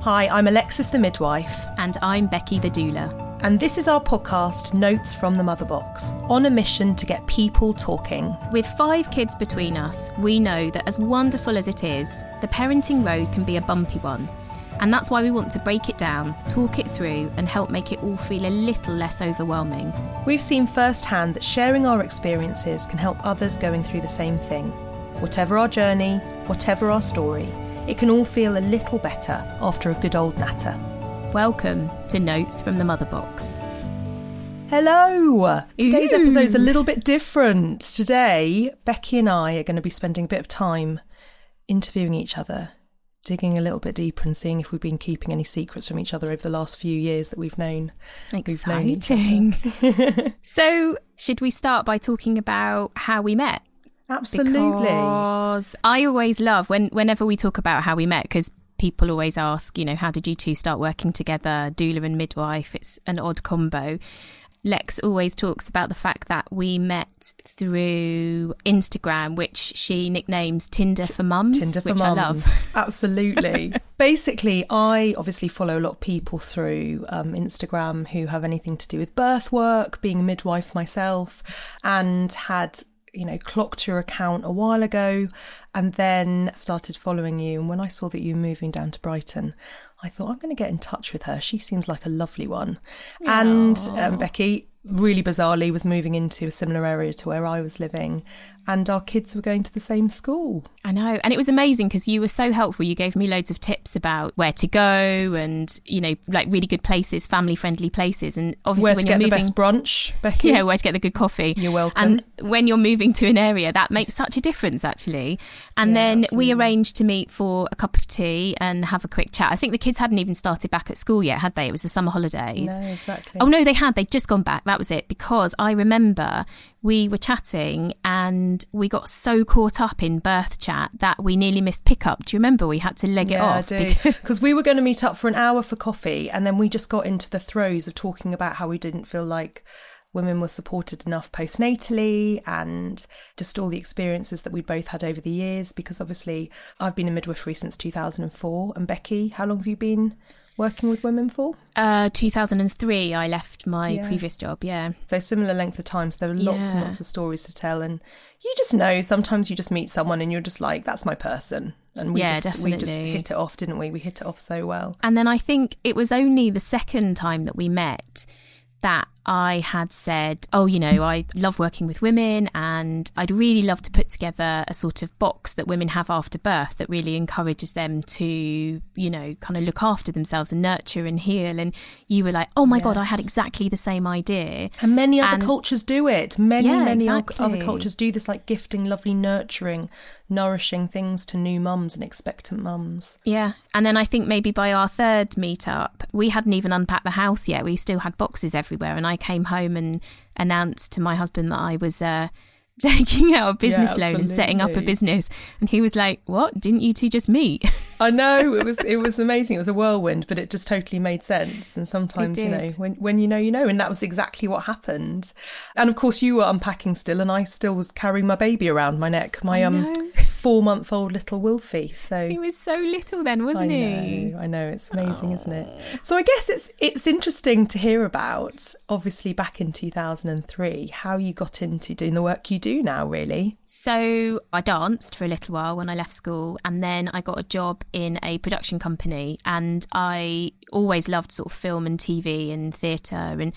Hi, I'm Alexis the midwife, And I'm Becky the doula. and this is our podcast, Notes from the Mother Box, on a mission to get people talking. With five kids between us, we know that as wonderful as it is, the parenting road can be a bumpy one. And that's why we want to break it down, talk it through, and help make it all feel a little less overwhelming. We've seen firsthand that sharing our experiences can help others going through the same thing. Whatever our journey, whatever our story, it can all feel a little better after a good old natter. Welcome to Notes from the Mother Box. Hello! Today's Ooh. episode's a little bit different. Today, Becky and I are going to be spending a bit of time interviewing each other, digging a little bit deeper and seeing if we've been keeping any secrets from each other over the last few years that we've known. we've known. Exciting. so, should we start by talking about how we met? Absolutely. Because I always love when whenever we talk about how we met, because people always ask, you know, how did you two start working together? Doula and midwife. It's an odd combo. Lex always talks about the fact that we met through Instagram, which she nicknames Tinder for Mums, Tinder for which mums. I love. Absolutely. Basically, I obviously follow a lot of people through um, Instagram who have anything to do with birth work, being a midwife myself, and had you know clocked your account a while ago, and then started following you. And when I saw that you were moving down to Brighton. I thought I'm going to get in touch with her. She seems like a lovely one. And um, Becky, really bizarrely, was moving into a similar area to where I was living, and our kids were going to the same school. I know. And it was amazing because you were so helpful. You gave me loads of tips about where to go and, you know, like really good places, family friendly places. And obviously, Where when to you're get the moving. best brunch, Becky? yeah, where to get the good coffee. You're welcome. And when you're moving to an area, that makes such a difference, actually. And Yeah, then absolutely. we arranged to meet for a cup of tea and have a quick chat. I think the kids hadn't even started back at school yet, had they? It was the summer holidays. No, exactly. Oh no, they had. They'd just gone back. That was it. Because I remember we were chatting and we got so caught up in birth chat that we nearly missed pickup. Do you remember? We had to leg it yeah, off. I do. Because we were going to meet up for an hour for coffee, and then we just got into the throes of talking about how we didn't feel like women were supported enough postnatally and just all the experiences that we'd both had over the years. Because obviously, I've been a midwifery since 2004. And Becky, how long have you been working with women for? uh, 2003, I left my Yeah. previous job. Yeah. So similar length of time. So there are lots and lots of stories to tell, and you just know. Sometimes you just meet someone and you're just like, "That's my person," and we Yeah, just we just hit it off, didn't we? We hit it off so well. And then I think it was only the second time that we met that I had said, Oh, you know, I love working with women and I'd really love to put together a sort of box that women have after birth that really encourages them to, you know, kind of look after themselves and nurture and heal. And you were like, Oh my God, I had exactly the same idea. And many other And- cultures do it. Many, Yeah, many exactly. other cultures do this, like gifting lovely, nurturing, nourishing things to new mums and expectant mums. Yeah. And then I think maybe by our third meetup, we hadn't even unpacked the house yet. We still had boxes everywhere. And I came home and announced to my husband that I was uh, taking out a business loan and setting up a business. And he was like, What? Didn't you two just meet? I know it was it was amazing. It was a whirlwind, but it just totally made sense. And sometimes you know when when you know you know, and that was exactly what happened. And of course, you were unpacking still, and I still was carrying my baby around my neck. My um. Four month old little Wolfie. So he was so little then, wasn't I he? Know, I know it's amazing, Aww. isn't it? So I guess it's it's interesting to hear about. Obviously, back in two thousand and three, how you got into doing the work you do now. Really. So I danced for a little while when I left school, and then I got a job in a production company, and I always loved sort of film and TV and theatre and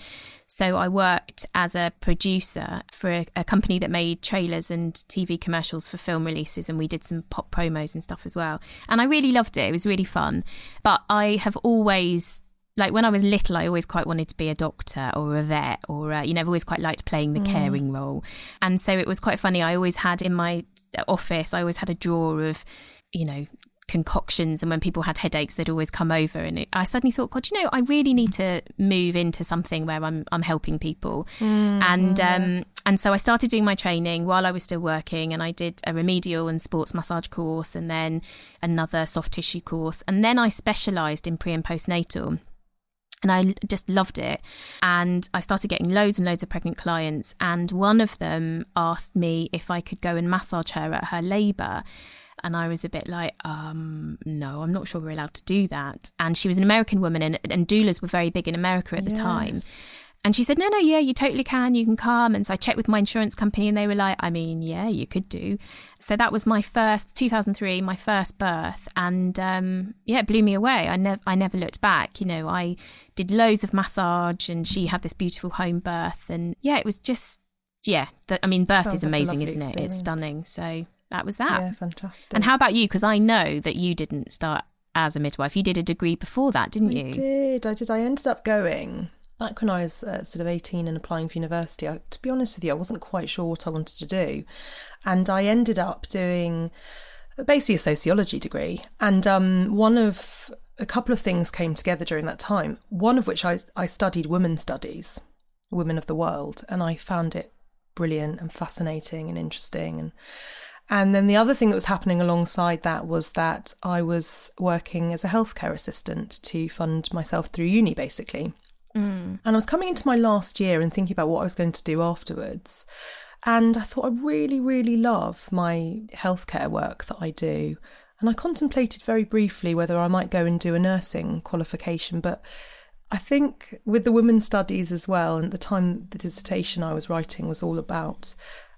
so I worked as a producer for a, a, company that made trailers and TV commercials for film releases, and we did some pop promos and stuff as well. And I really loved it. It was really fun. But I have always like when I was little, I always quite wanted to be a doctor or a vet, or uh, you know, I've always quite liked playing the mm. caring role. And so it was quite funny. I always had in my office, I always had a drawer of, you know, concoctions and when people had headaches they'd always come over and it, I suddenly thought god you know I really need to move into something where I'm I'm helping people mm, and um and so I started doing my training while I was still working and I did a remedial and sports massage course and then another soft tissue course and then I specialized in pre and postnatal and I just loved it. And I started getting loads and loads of pregnant clients. And one of them asked me if I could go and massage her at her labour. And I was a bit like, um, no, I'm not sure we're allowed to do that. And she was an American woman, and, and doulas were very big in America at the yes. time. And she said, no, no, yeah, you totally can. You can come. And so I checked with my insurance company, and they were like, I mean, yeah, you could do. So that was my first, 2003, my first birth. And um, yeah, it blew me away. I, never, I never looked back. You know, I did loads of massage, and she had this beautiful home birth. And yeah, it was just, yeah, the, I mean, birth Sounds is amazing, like isn't experience. it? It's stunning. So that was that. Yeah, fantastic. And how about you? Because I know that you didn't start as a midwife. You did a degree before that, didn't you? I did. I did. I ended up going back when I was uh, sort of 18 and applying for university. I, to be honest with you, I wasn't quite sure what I wanted to do. And I ended up doing basically a sociology degree. And um, one of a couple of things came together during that time, one of which I, I studied women studies, women of the world, and I found it brilliant and fascinating and interesting and and then the other thing that was happening alongside that was that I was working as a healthcare assistant to fund myself through uni, basically. Mm. And I was coming into my last year and thinking about what I was going to do afterwards. And I thought I really, really love my healthcare work that I do. And I contemplated very briefly whether I might go and do a nursing qualification, but I think with the women's studies as well, and at the time the dissertation I was writing was all about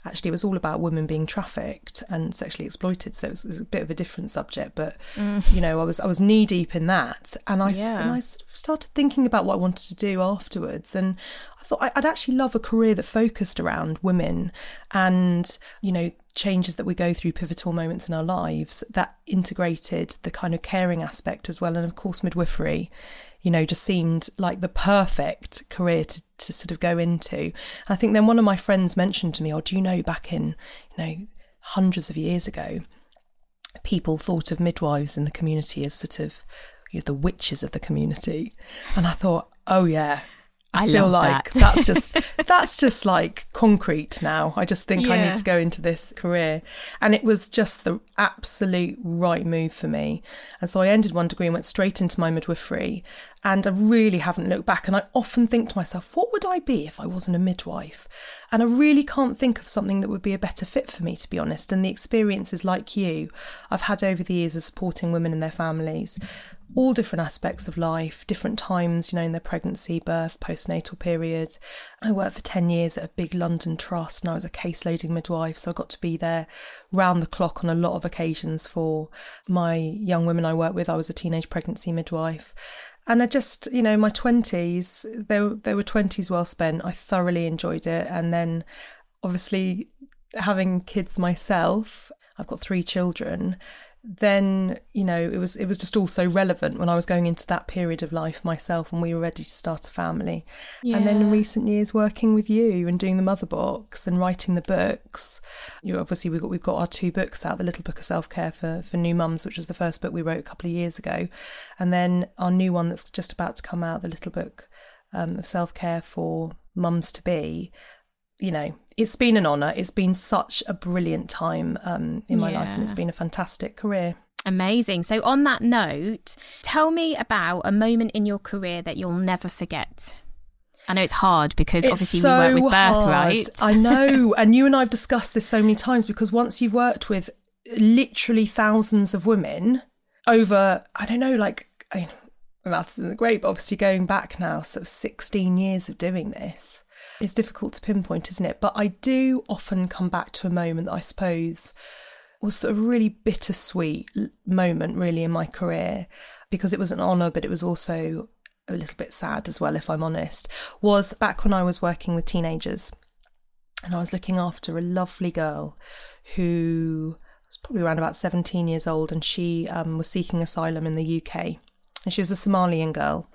actually it was all about women being trafficked and sexually exploited so it was, it was a bit of a different subject but mm. you know i was i was knee deep in that and i yeah. and i started thinking about what i wanted to do afterwards and i thought i'd actually love a career that focused around women and you know changes that we go through pivotal moments in our lives that integrated the kind of caring aspect as well and of course midwifery you know, just seemed like the perfect career to, to sort of go into. I think then one of my friends mentioned to me, oh, do you know, back in, you know, hundreds of years ago, people thought of midwives in the community as sort of you know, the witches of the community. And I thought, oh, yeah, I, I feel like that. that's just that's just like concrete now. I just think yeah. I need to go into this career. And it was just the absolute right move for me. And so I ended one degree and went straight into my midwifery. And I really haven't looked back. And I often think to myself, what would I be if I wasn't a midwife? And I really can't think of something that would be a better fit for me, to be honest. And the experiences like you I've had over the years of supporting women and their families all different aspects of life, different times, you know, in their pregnancy, birth, postnatal period. I worked for 10 years at a big London trust and I was a case loading midwife, so I got to be there round the clock on a lot of occasions for my young women I worked with. I was a teenage pregnancy midwife. And I just, you know, my 20s, they were, they were 20s well spent. I thoroughly enjoyed it. And then obviously having kids myself, I've got three children then you know it was it was just also relevant when I was going into that period of life myself and we were ready to start a family. Yeah. And then in recent years working with you and doing the mother box and writing the books. You know, obviously we've got we've got our two books out, the little book of self care for, for new mums, which was the first book we wrote a couple of years ago. And then our new one that's just about to come out, the little book um, of self care for mums to be you know, it's been an honour. It's been such a brilliant time um, in my yeah. life, and it's been a fantastic career. Amazing. So, on that note, tell me about a moment in your career that you'll never forget. I know it's hard because it's obviously so we work with birth, hard. right? I know. and you and I have discussed this so many times because once you've worked with literally thousands of women over, I don't know, like, I mean, maths isn't great, but obviously going back now, sort of 16 years of doing this, it's difficult to pinpoint, isn't it? But I do often come back to a moment that I suppose was sort of really bittersweet moment, really, in my career, because it was an honour, but it was also a little bit sad as well, if I'm honest, was back when I was working with teenagers and I was looking after a lovely girl who was probably around about 17 years old and she um, was seeking asylum in the UK. And she was a Somalian girl.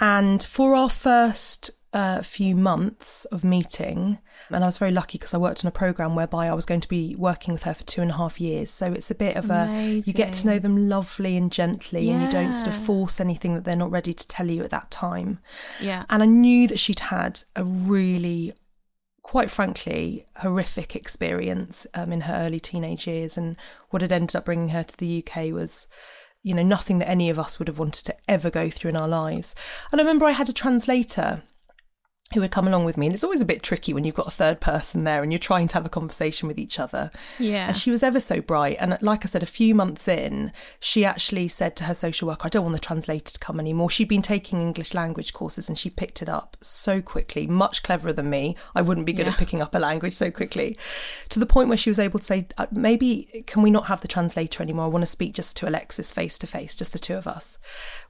And for our first uh, few months of meeting, and I was very lucky because I worked on a program whereby I was going to be working with her for two and a half years. So it's a bit of a you get to know them lovely and gently, yeah. and you don't sort of force anything that they're not ready to tell you at that time. Yeah. And I knew that she'd had a really quite frankly, horrific experience um, in her early teenage years. And what had ended up bringing her to the UK was, you know, nothing that any of us would have wanted to ever go through in our lives. And I remember I had a translator who would come along with me. And it's always a bit tricky when you've got a third person there and you're trying to have a conversation with each other. Yeah. And she was ever so bright. And like I said, a few months in, she actually said to her social worker, I don't want the translator to come anymore. She'd been taking English language courses and she picked it up so quickly, much cleverer than me. I wouldn't be good yeah. at picking up a language so quickly. To the point where she was able to say, uh, maybe can we not have the translator anymore? I want to speak just to Alexis face to face, just the two of us.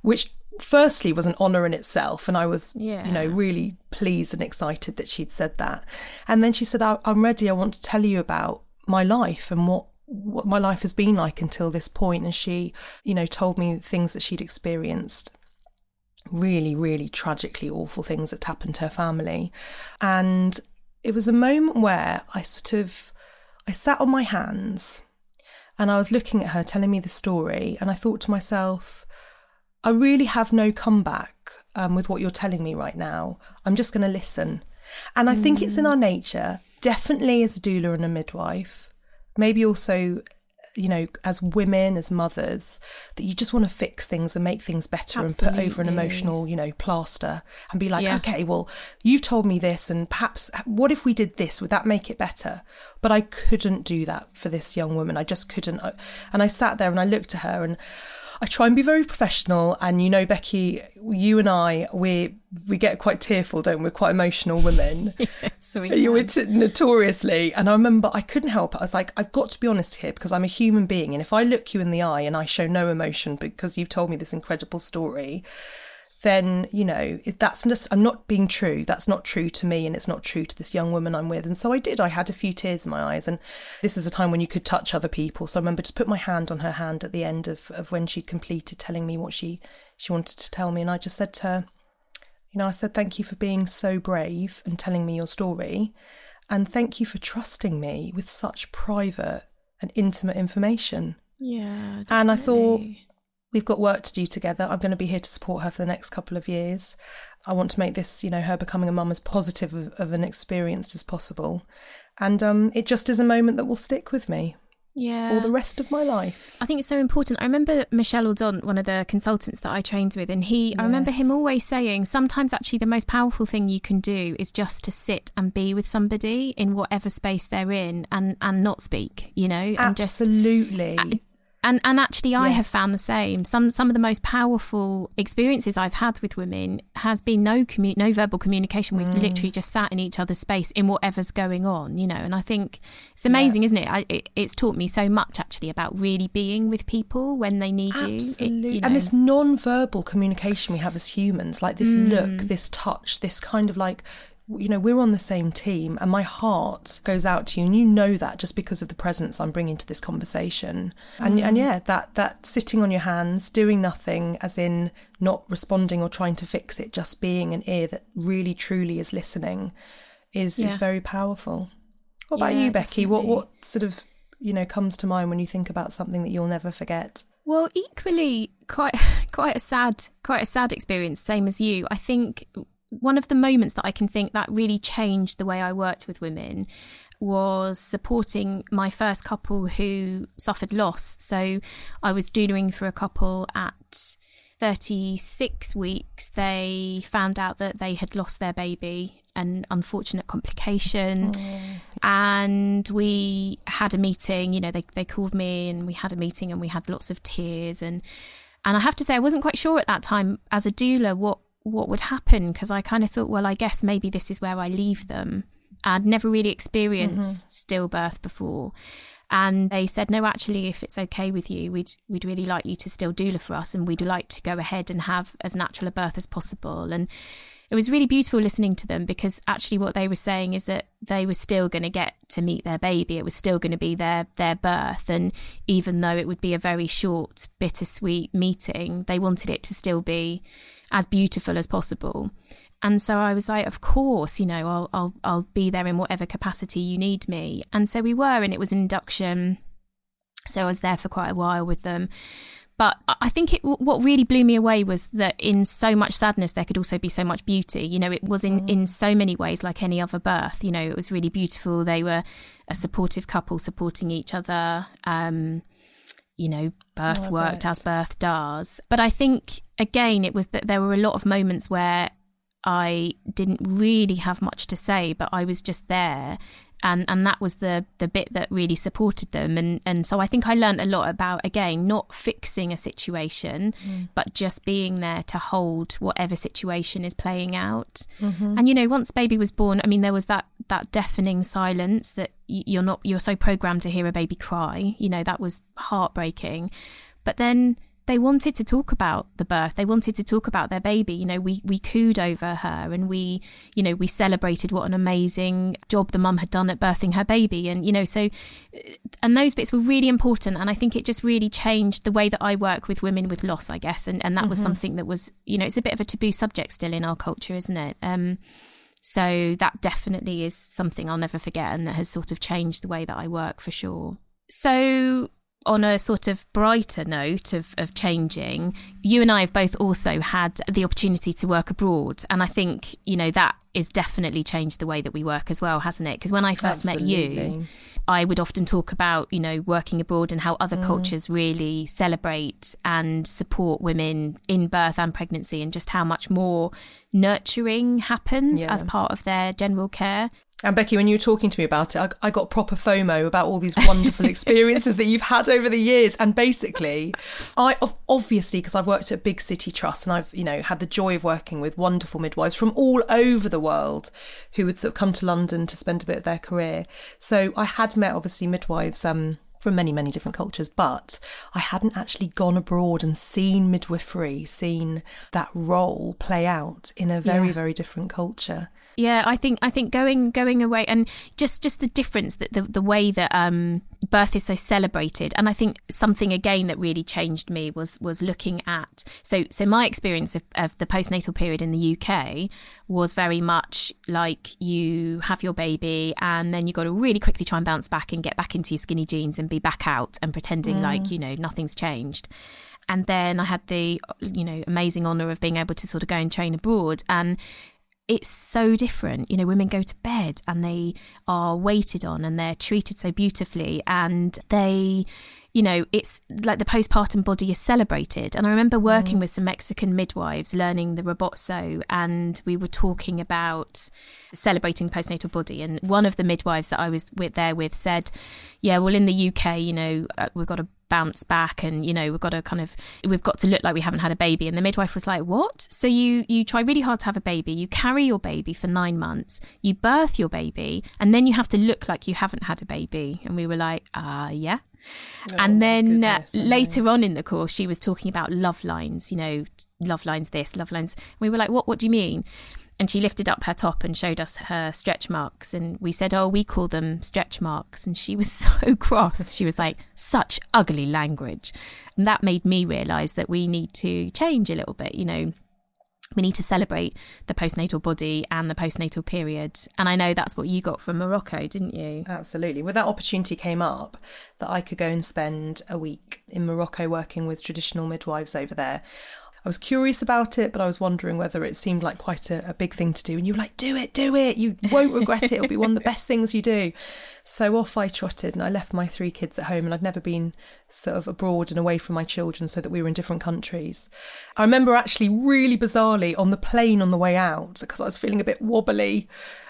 Which firstly was an honor in itself and i was yeah. you know really pleased and excited that she'd said that. And then she said i'm ready. I want to tell you about my life and what what my life has been like until this point. And she you know told me things that she'd experienced really really tragically awful things that happened to her family. And it was a moment where i sort of i sat on my hands and i was looking at her telling me the story. And i thought to myself I really have no comeback um, with what you're telling me right now. I'm just going to listen. And I mm. think it's in mm. our nature, definitely as a doula and a midwife, maybe also, you know, as women, as mothers, that you just want to fix things and make things better Absolutely. and put over an emotional, you know, plaster and be like, yeah. okay, well, you've told me this, and perhaps what if we did this? Would that make it better? But I couldn't do that for this young woman. I just couldn't. And I sat there and I looked at her and I try and be very professional. And you know, Becky, you and I, we we get quite tearful, don't we? We're quite emotional women. yes, we You were t- notoriously. And I remember I couldn't help it. I was like, I've got to be honest here because I'm a human being, and if I look you in the eye and I show no emotion because you've told me this incredible story, then you know that's just i'm not being true. That's not true to me and it's not true to this young woman i'm with. And so i did. I had a few tears in my eyes. And this is a time when you could touch other people. So i remember just put my hand on her hand at the end of, of when she'd completed telling me what she she wanted to tell me. And i just said to her you know i said thank you for being so brave and telling me your story. And thank you for trusting me with such private and intimate information. Yeah definitely. and i thought we've got work to do together. I'm going to be here to support her for the next couple of years. I want to make this, you know, her becoming a mum as positive of, of an experience as possible. And um, it just is a moment that will stick with me yeah. for the rest of my life. I think it's so important. I remember Michel Odent, one of the consultants that I trained with, and he, yes. I remember him always saying, sometimes actually the most powerful thing you can do is just to sit and be with somebody in whatever space they're in and and not speak, you know, and Absolutely. just and and actually I yes. have found the same. Some some of the most powerful experiences I've had with women has been no commu- no verbal communication. We've mm. literally just sat in each other's space in whatever's going on, you know. And I think it's amazing, yeah. isn't it? I, it? It's taught me so much actually about really being with people when they need Absolutely. you. It, you know. And this non-verbal communication we have as humans, like this mm. look, this touch, this kind of like you know, we're on the same team and my heart goes out to you. And you know that just because of the presence I'm bringing to this conversation. And, and mm. yeah, that, that sitting on your hands, doing nothing, as in not responding or trying to fix it, just being an ear that really truly is listening is, yeah. is very powerful. What about yeah, you, Becky? Definitely. What, what sort of, you know, comes to mind when you think about something that you'll never forget? Well, equally, quite quite a sad, quite a sad experience. Same as you. I think one of the moments that I can think that really changed the way I worked with women was supporting my first couple who suffered loss. So I was doing for a couple at 36 weeks. They found out that they had lost their baby an unfortunate complication. Oh. And we had a meeting, you know, they, they called me and we had a meeting and we had lots of tears. And, and I have to say, I wasn't quite sure at that time as a doula what, what would happen because I kind of thought, well, I guess maybe this is where I leave them. I'd never really experienced mm-hmm. stillbirth before and they said no actually if it's okay with you we'd we'd really like you to still doula for us and we'd like to go ahead and have as natural a birth as possible and it was really beautiful listening to them because actually what they were saying is that they were still going to get to meet their baby it was still going to be their their birth and even though it would be a very short bittersweet meeting they wanted it to still be as beautiful as possible and so I was like, of course, you know, I'll, I'll, I'll be there in whatever capacity you need me. And so we were, and it was an induction. So I was there for quite a while with them. But I think it, what really blew me away was that in so much sadness, there could also be so much beauty. You know, it was in, mm. in so many ways like any other birth. You know, it was really beautiful. They were a supportive couple supporting each other. Um, you know, birth oh, worked bet. as birth does. But I think, again, it was that there were a lot of moments where I didn't really have much to say, but I was just there. And, and that was the, the bit that really supported them. And, and so I think I learned a lot about, again, not fixing a situation, mm. but just being there to hold whatever situation is playing out. Mm-hmm. And, you know, once baby was born, I mean, there was that, that deafening silence that you're not, you're so programmed to hear a baby cry. You know, that was heartbreaking. But then they wanted to talk about the birth. They wanted to talk about their baby. You know, we we cooed over her and we, you know, we celebrated what an amazing job the mum had done at birthing her baby. And, you know, so and those bits were really important. And I think it just really changed the way that I work with women with loss, I guess. And and that mm-hmm. was something that was, you know, it's a bit of a taboo subject still in our culture, isn't it? Um so that definitely is something I'll never forget and that has sort of changed the way that I work for sure. So on a sort of brighter note of, of changing, you and I have both also had the opportunity to work abroad. And I think, you know, that is definitely changed the way that we work as well, hasn't it? Because when I first Absolutely. met you, I would often talk about, you know, working abroad and how other mm. cultures really celebrate and support women in birth and pregnancy and just how much more nurturing happens yeah. as part of their general care. And Becky, when you were talking to me about it, I, I got proper FOMO about all these wonderful experiences that you've had over the years. And basically, I obviously because I've worked at big city trusts and I've you know had the joy of working with wonderful midwives from all over the world who would sort of come to London to spend a bit of their career. So I had met obviously midwives. Um, from many, many different cultures, but I hadn't actually gone abroad and seen midwifery, seen that role play out in a very, yeah. very different culture. Yeah, I think I think going going away and just just the difference that the the way that um birth is so celebrated. And I think something again that really changed me was was looking at so so my experience of, of the postnatal period in the UK was very much like you have your baby and then you got to really quickly try and bounce back and get back into your skinny jeans and be back out and pretending mm. like you know nothing's changed. And then I had the you know amazing honor of being able to sort of go and train abroad. And it's so different. You know, women go to bed and they are waited on and they're treated so beautifully and they you know, it's like the postpartum body is celebrated. And I remember working mm. with some Mexican midwives learning the rebozo, and we were talking about celebrating postnatal body. And one of the midwives that I was with there with said, Yeah, well, in the UK, you know, uh, we've got to bounce back and you know we've got to kind of we've got to look like we haven't had a baby. And the midwife was like what? So you you try really hard to have a baby. You carry your baby for 9 months. You birth your baby and then you have to look like you haven't had a baby. And we were like ah uh, yeah. Oh, and then uh, later on in the course she was talking about love lines you know love lines this love lines. And we were like what what do you mean and she lifted up her top and showed us her stretch marks and we said oh we call them stretch marks and she was so cross she was like such ugly language and that made me realize that we need to change a little bit you know we need to celebrate the postnatal body and the postnatal period. And I know that's what you got from Morocco, didn't you? Absolutely. Well, that opportunity came up that I could go and spend a week in Morocco working with traditional midwives over there. I was curious about it, but I was wondering whether it seemed like quite a, a big thing to do. And you were like, do it, do it. You won't regret it. It'll be one of the best things you do. So off I trotted and I left my three kids at home and I'd never been sort of abroad and away from my children so that we were in different countries. I remember actually really bizarrely on the plane on the way out because I was feeling a bit wobbly.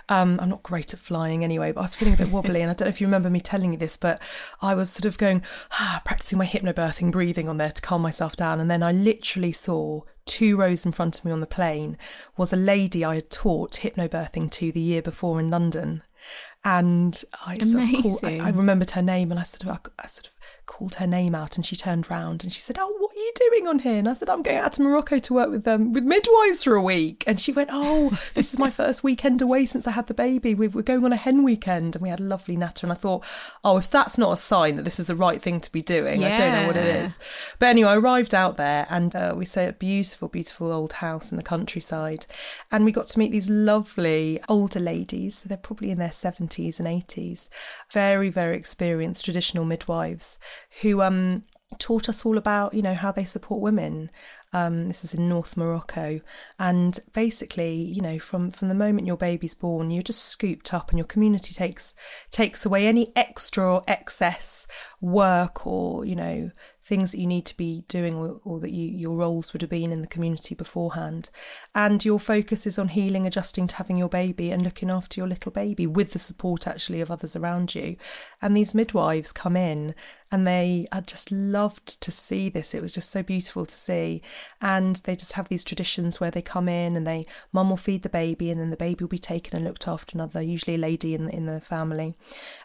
Um, I'm not great at flying anyway, but I was feeling a bit wobbly. and I don't know if you remember me telling you this, but I was sort of going, ah, practicing my hypnobirthing breathing on there to calm myself down. And then I literally saw two rows in front of me on the plane was a lady I had taught hypnobirthing to the year before in London. And I, sort of called, I, I remembered her name and I sort of, I, I sort of called her name out and she turned round and she said, Oh, what are you doing on here? And I said, I'm going out to Morocco to work with them um, with midwives for a week. And she went, Oh, this is my first weekend away since I had the baby. We're going on a hen weekend. And we had a lovely natter. And I thought, Oh, if that's not a sign that this is the right thing to be doing, yeah. I don't know what it is. But anyway, I arrived out there and uh, we stayed at a beautiful, beautiful old house in the countryside. And we got to meet these lovely older ladies. So they're probably in their 70s and 80s, very, very experienced traditional midwives who um, taught us all about, you know, how they support women. Um, this is in North Morocco, and basically, you know, from from the moment your baby's born, you're just scooped up, and your community takes takes away any extra or excess work or you know things that you need to be doing or, or, that you, your roles would have been in the community beforehand. And your focus is on healing, adjusting to having your baby and looking after your little baby with the support actually of others around you. And these midwives come in and they I just loved to see this. It was just so beautiful to see. And they just have these traditions where they come in and they mum will feed the baby and then the baby will be taken and looked after another, usually a lady in in the family.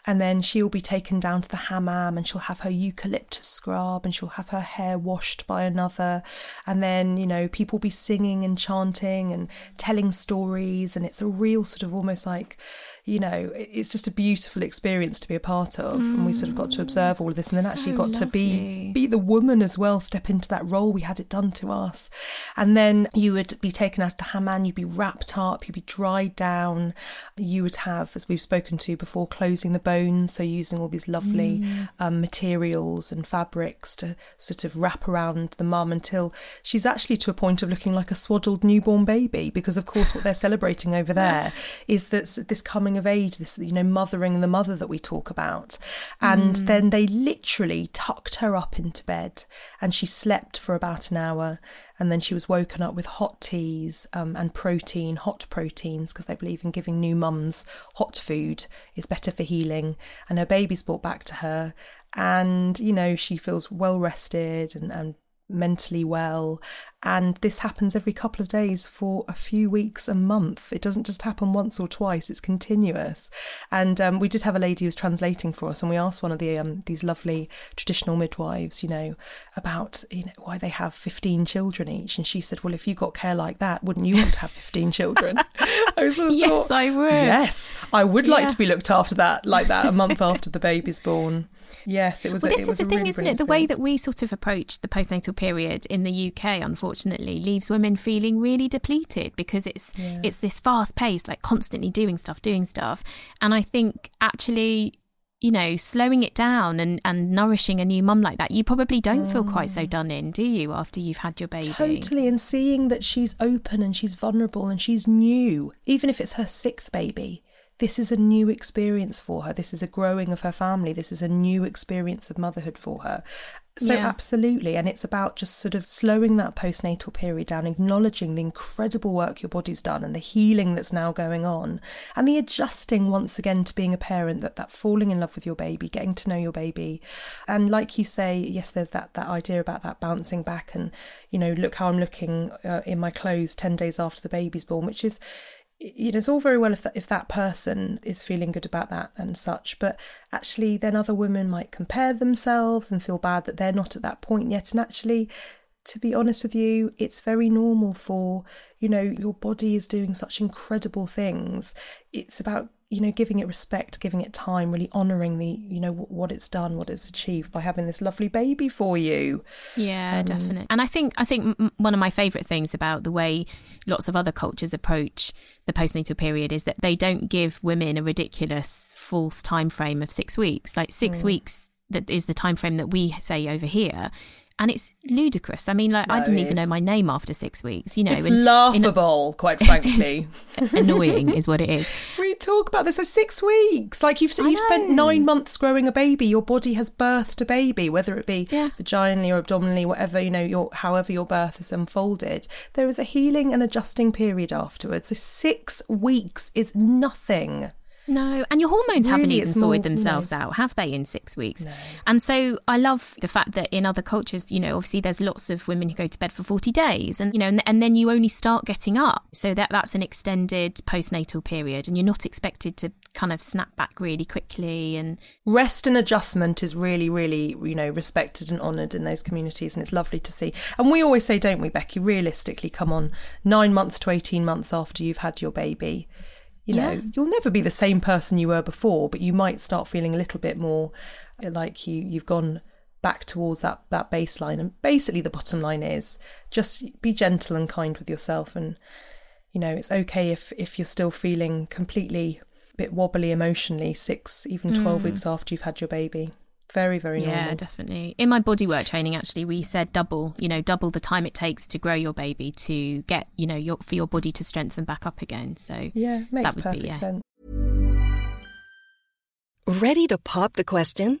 And then she will be taken down to the hammam and she'll have her eucalyptus scrub and she'll have her hair washed by another. And then, you know, people will be singing and chanting and telling stories and it's a real sort of almost like you know, it's just a beautiful experience to be a part of. Mm. And we sort of got to observe all of this and then so actually got lovely. to be be the woman as well, step into that role. We had it done to us. And then you would be taken out of the hammam, you'd be wrapped up, you'd be dried down. You would have, as we've spoken to before, closing the bones. So using all these lovely mm. um, materials and fabrics to sort of wrap around the mum until she's actually to a point of looking like a swaddled newborn baby. Because of course what they're celebrating over there is that this coming coming of age, this, you know, mothering the mother that we talk about. And mm. then they literally tucked her up into bed and she slept for about an hour. And then she was woken up with hot teas um, and protein, hot proteins, because they believe in giving new mums hot food is better for healing. And her baby's brought back to her. And, you know, she feels well rested and, and mentally well. And this happens every couple of days for a few weeks, a month. It doesn't just happen once or twice, it's continuous. And um, we did have a lady who was translating for us, and we asked one of the um, these lovely traditional midwives, you know, about you know why they have 15 children each. And she said, Well, if you got care like that, wouldn't you want to have 15 children? I was sort of yes, thought, I would. Yes, I would like to be looked after that like that a month after the baby's born. Yes, it was. Well, a, this is the thing, isn't it? The way that we sort of approach the postnatal period in the UK, unfortunately, leaves women feeling really depleted because it's yeah. it's this fast pace, like constantly doing stuff, doing stuff, and I think actually. You know, slowing it down and, and nourishing a new mum like that, you probably don't mm. feel quite so mm. done in, do you, after you've had your baby? Totally. And seeing that she's open and she's vulnerable and she's new, even if it's her sixth baby, this is a new experience for her. This is a growing of her family. This is a new experience of motherhood for her. So, yeah. absolutely. And it's about just sort of slowing that postnatal period down, acknowledging the incredible work your body's done and the healing that's now going on, and the adjusting once again to being a parent, that, that falling in love with your baby, getting to know your baby. And like you say, yes, there's that, that idea about that bouncing back and, you know, look how I'm looking uh, in my clothes 10 days after the baby's born, which is you know, it's all very well if that, if that person is feeling good about that and such, but actually, then other women might compare themselves and feel bad that they're not at that point yet. And actually, to be honest with you, it's very normal for, you know, your body is doing such incredible things. It's about you know giving it respect giving it time really honoring the you know what it's done what it's achieved by having this lovely baby for you yeah um, definitely and i think i think one of my favorite things about the way lots of other cultures approach the postnatal period is that they don't give women a ridiculous false time frame of 6 weeks like 6 mm. weeks that is the time frame that we say over here and it's ludicrous. I mean, like no, I didn't even know my name after six weeks. You know, it's and, laughable, quite frankly. annoying is what it is. We talk about this. For six weeks. Like you've you've spent nine months growing a baby. Your body has birthed a baby, whether it be yeah. vaginally or abdominally, whatever you know, your however your birth has unfolded. There is a healing and adjusting period afterwards. So six weeks is nothing. No, and your hormones really, haven't even sorted themselves no. out, have they, in six weeks? No. And so I love the fact that in other cultures, you know, obviously there's lots of women who go to bed for 40 days and, you know, and, and then you only start getting up. So that that's an extended postnatal period and you're not expected to kind of snap back really quickly and rest and adjustment is really really you know respected and honored in those communities and it's lovely to see and we always say don't we becky realistically come on 9 months to 18 months after you've had your baby you know, yeah. you'll never be the same person you were before, but you might start feeling a little bit more uh, like you you've gone back towards that that baseline. And basically, the bottom line is just be gentle and kind with yourself. And you know, it's okay if if you're still feeling completely a bit wobbly emotionally, six even twelve mm. weeks after you've had your baby. Very, very yeah, normal. definitely. In my bodywork training, actually, we said double, you know, double the time it takes to grow your baby to get, you know, your for your body to strengthen back up again. So yeah, makes perfect be, yeah. sense. Ready to pop the question?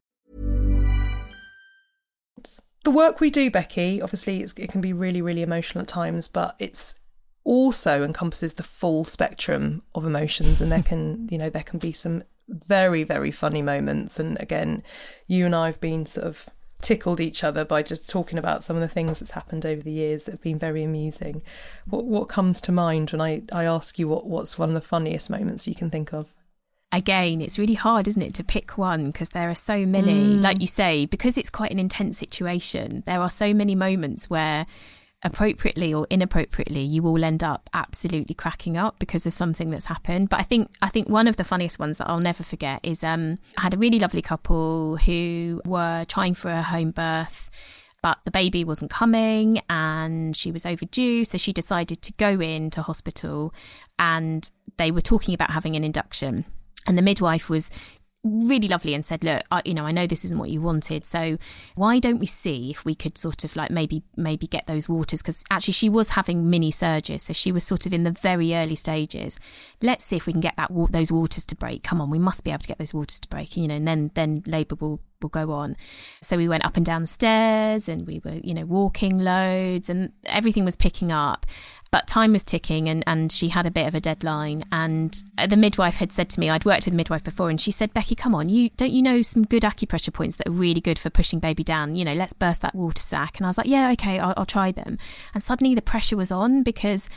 The work we do, Becky, obviously it can be really, really emotional at times, but it's also encompasses the full spectrum of emotions and there can you know there can be some very very funny moments. And again you and I have been sort of tickled each other by just talking about some of the things that's happened over the years that have been very amusing. What what comes to mind when I I ask you what what's one of the funniest moments you can think of again, it's really hard, isn't it, to pick one because there are so many. Mm. Like you say, because it's quite an intense situation, there are so many moments where appropriately or inappropriately you will end up absolutely cracking up because of something that's happened but i think i think one of the funniest ones that i'll never forget is um i had a really lovely couple who were trying for a home birth but the baby wasn't coming and she was overdue so she decided to go into hospital and they were talking about having an induction and the midwife was really lovely and said, "Look, I, you know, I know this isn't what you wanted, so why don't we see if we could sort of like maybe maybe get those waters because actually she was having mini surges, so she was sort of in the very early stages. Let's see if we can get that those waters to break. Come on, we must be able to get those waters to break, you know, and then then labour will will go on. So we went up and down the stairs and we were, you know, walking loads and everything was picking up. But time was ticking and, and she had a bit of a deadline. And uh, the midwife had said to me, I'd worked with midwife before, and she said, Becky, come on, you don't you know some good acupressure points that are really good for pushing baby down? You know, let's burst that water sac. And I was like, yeah, okay, I'll, I'll try them. And suddenly the pressure was on because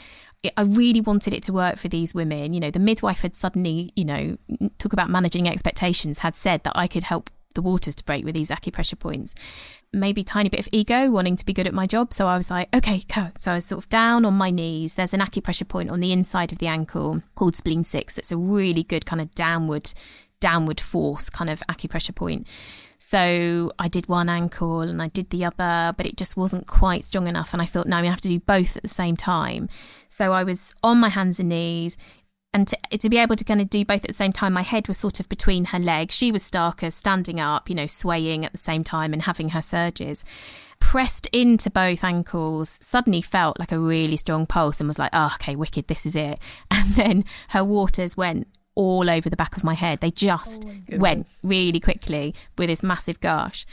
I really wanted it to work for these women. You know, the midwife had suddenly, you know, talk about managing expectations, had said that I could help the waters to break with these acupressure points. Maybe tiny bit of ego, wanting to be good at my job. So I was like, okay, go. So I was sort of down on my knees. There's an acupressure point on the inside of the ankle called spleen six. That's a really good kind of downward, downward force kind of acupressure point. So I did one ankle and I did the other, but it just wasn't quite strong enough. And I thought, no, I'm going to have to do both at the same time. So I was on my hands and knees and to, to be able to kind of do both at the same time, my head was sort of between her legs. She was starker, standing up, you know, swaying at the same time and having her surges. Pressed into both ankles, suddenly felt like a really strong pulse and was like, oh, okay, wicked, this is it. And then her waters went all over the back of my head. They just oh went really quickly with this massive gush.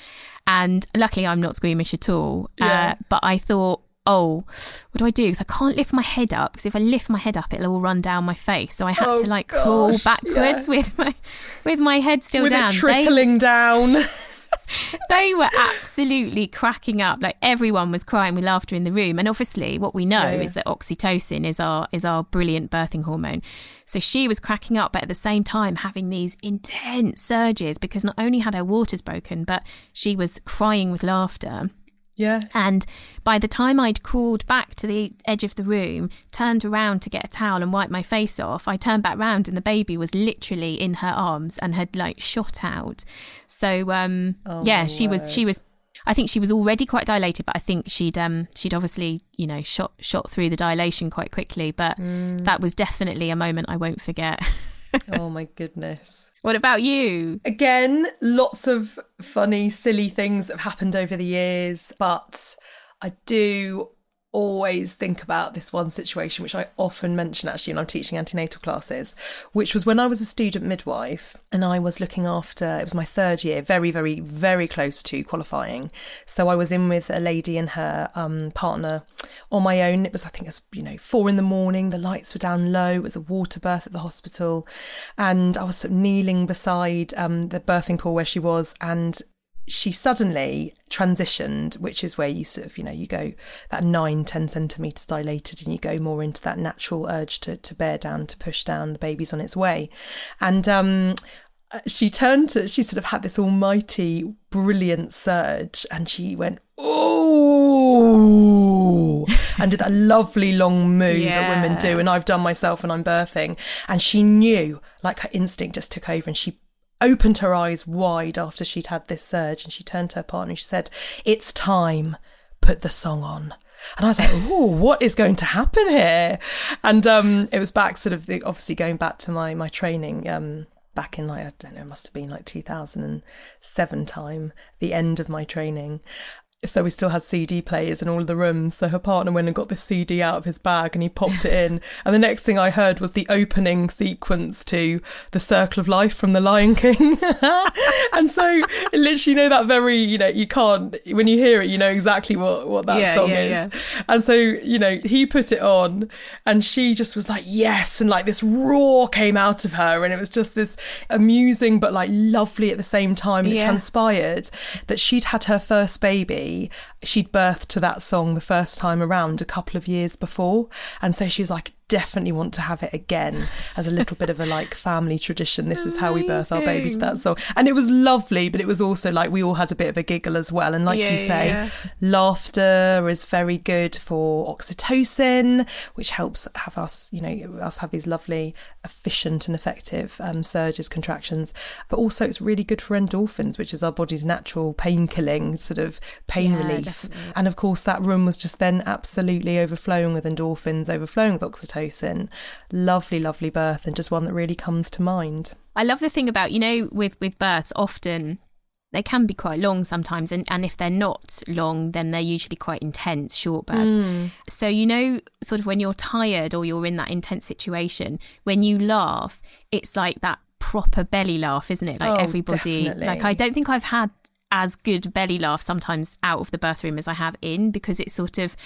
And luckily, I'm not squeamish at all. Yeah. Uh, but I thought, oh, what do I do? Because I can't lift my head up. Because if I lift my head up, it'll all run down my face. So I had oh, to like gosh, crawl backwards yeah. with my with my head still with down. It trickling they, down. they were absolutely cracking up. Like everyone was crying with laughter in the room. And obviously, what we know yeah, yeah. is that oxytocin is our is our brilliant birthing hormone. So she was cracking up, but at the same time having these intense surges because not only had her waters broken, but she was crying with laughter. Yeah. And by the time I'd crawled back to the edge of the room, turned around to get a towel and wipe my face off, I turned back round and the baby was literally in her arms and had like shot out. So um, Oh, yeah, she was she was I think she was already quite dilated, but I think she'd um she'd obviously, you know, shot shot through the dilation quite quickly. But Mm. that was definitely a moment I won't forget. oh my goodness. what about you? Again, lots of funny, silly things have happened over the years, but I do always think about this one situation, which I often mention actually when I'm teaching antenatal classes, which was when I was a student midwife and I was looking after, it was my third year, very, very, very close to qualifying. So I was in with a lady and her um, partner on my own. It was, I think, it was, you know, four in the morning. The lights were down low. It was a water birth at the hospital. And I was sort of kneeling beside um, the birthing pool where she was. And she suddenly transitioned, which is where you sort of, you know, you go that nine, 10 centimetres dilated and you go more into that natural urge to, to bear down, to push down, the baby's on its way. And um, she turned to, she sort of had this almighty, brilliant surge and she went, oh, and did that lovely long moo that women do. And I've done myself when I'm birthing. And she knew, like her instinct just took over and she opened her eyes wide after she'd had this surge and she turned to her partner and she said, It's time, put the song on. And I was like, oh, what is going to happen here? And um, it was back sort of the, obviously going back to my my training um, back in like I don't know, it must have been like 2007 time, the end of my training. So we still had CD players in all of the rooms. So her partner went and got this CD out of his bag and he popped it in. And the next thing I heard was the opening sequence to The Circle of Life from The Lion King. and so literally, you know, that very, you know, you can't, when you hear it, you know exactly what, what that Yeah, song yeah, is. yeah. And so, you know, he put it on and she just was like, yes. And like this roar came out of her. And it was just this amusing, but like lovely at the same time. And it transpired that she'd had her first baby. She'd birthed to that song the first time around a couple of years before. And so she was like, definitely want to have it again as a little bit of a like family tradition. This is how we birth our baby to that song. And it was lovely, but it was also like we all had a bit of a giggle as well. And like Yeah, you say, yeah. laughter is very good for oxytocin, which helps have us, you know, us have these lovely, efficient and effective um, surges, contractions. But also, it's really good for endorphins, which is our body's natural pain killing sort of pain Yeah, relief. definitely. And of course, that room was just then absolutely overflowing with endorphins, overflowing with oxytocin. Lovely, lovely birth, and just one that really comes to mind. I love the thing about, you know, with, with births, often they can be quite long sometimes. And, and if they're not long, then they're usually quite intense, short births. Hmm. So, you know, sort of when you're tired or you're in that intense situation, when you laugh, it's like that proper belly laugh, isn't it? Like Oh, everybody, definitely. like I don't think I've had as good belly laugh sometimes out of the birth room as I have in because it's sort of,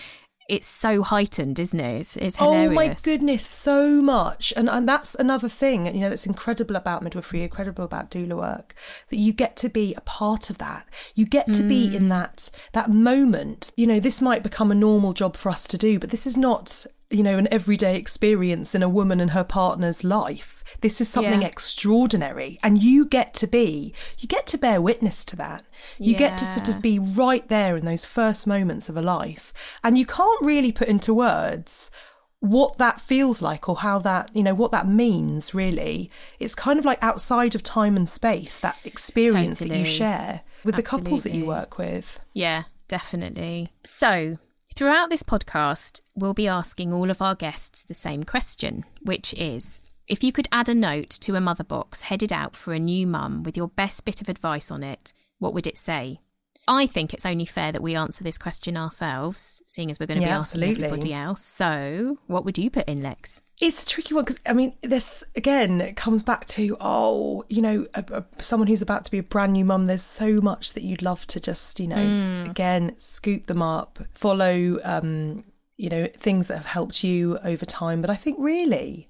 it's so heightened, isn't it? It's, it's hilarious. Oh my goodness, so much. And and that's another thing, you know, that's incredible about midwifery, incredible about doula work, that you get to be a part of that. You get to be Mm. in that that moment. You know, this might become a normal job for us to do, but this is not, you know, an everyday experience in a woman and her partner's life. This is something Yeah. extraordinary. And you get to be, you get to bear witness to that. You get to sort of be right there in those first moments of a life. And you can't really put into words what that feels like or how that, you know, what that means really. It's kind of like outside of time and space, that experience that you share with the couples that you work with. Yeah, definitely. So, throughout this podcast, we'll be asking all of our guests the same question, which is if you could add a note to a mother box headed out for a new mum with your best bit of advice on it, what would it say? I think it's only fair that we answer this question ourselves, seeing as we're going to be Yeah, asking absolutely. everybody else. So, what would you put in, Lex? It's a tricky one because I mean, this again it comes back to oh, you know, a, a, someone who's about to be a brand new mum. There's so much that you'd love to just, you know, again scoop them up, follow, um, you know, things that have helped you over time. But I think really,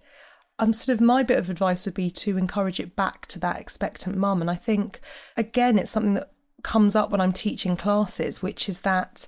um, sort of my bit of advice would be to encourage it back to that expectant mum. And I think again, it's something that comes up when I'm teaching classes, which is that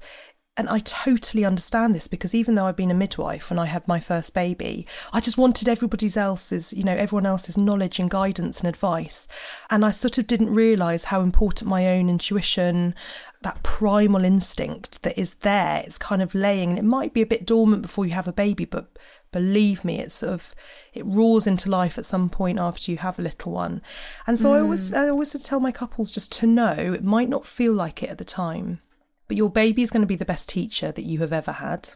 and I totally understand this because even though I've been a midwife when I had my first baby, I just wanted everybody else's, you know, everyone else's knowledge and guidance and advice. And I sort of didn't realise how important my own intuition, that primal instinct that is there, it's kind of laying, and it might be a bit dormant before you have a baby, but believe me, it's sort of it roars into life at some point after you have a little one. And so mm. I always I always tell my couples just to know it might not feel like it at the time but your baby is going to be the best teacher that you have ever had.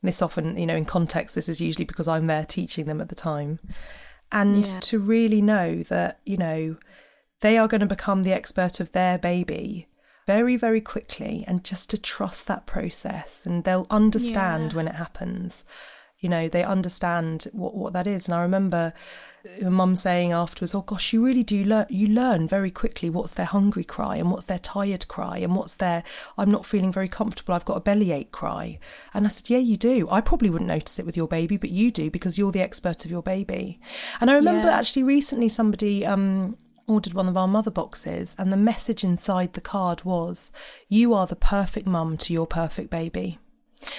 And this often, you know, in context, this is usually because I'm there teaching them at the time. And yeah. to really know that, you know, they are going to become the expert of their baby very, very quickly and just to trust that process. And they'll understand yeah. when it happens. You know they understand what what that is. And i remember a mum saying afterwards oh gosh you really do learn you learn very quickly what's their hungry cry and what's their tired cry and what's their i'm not feeling very comfortable i've got a bellyache cry. And i said yeah you do. I probably wouldn't notice it with your baby but you do because you're the expert of your baby. And i remember yeah. actually recently somebody um ordered one of our mother boxes and the message inside the card was you are the perfect mum to your perfect baby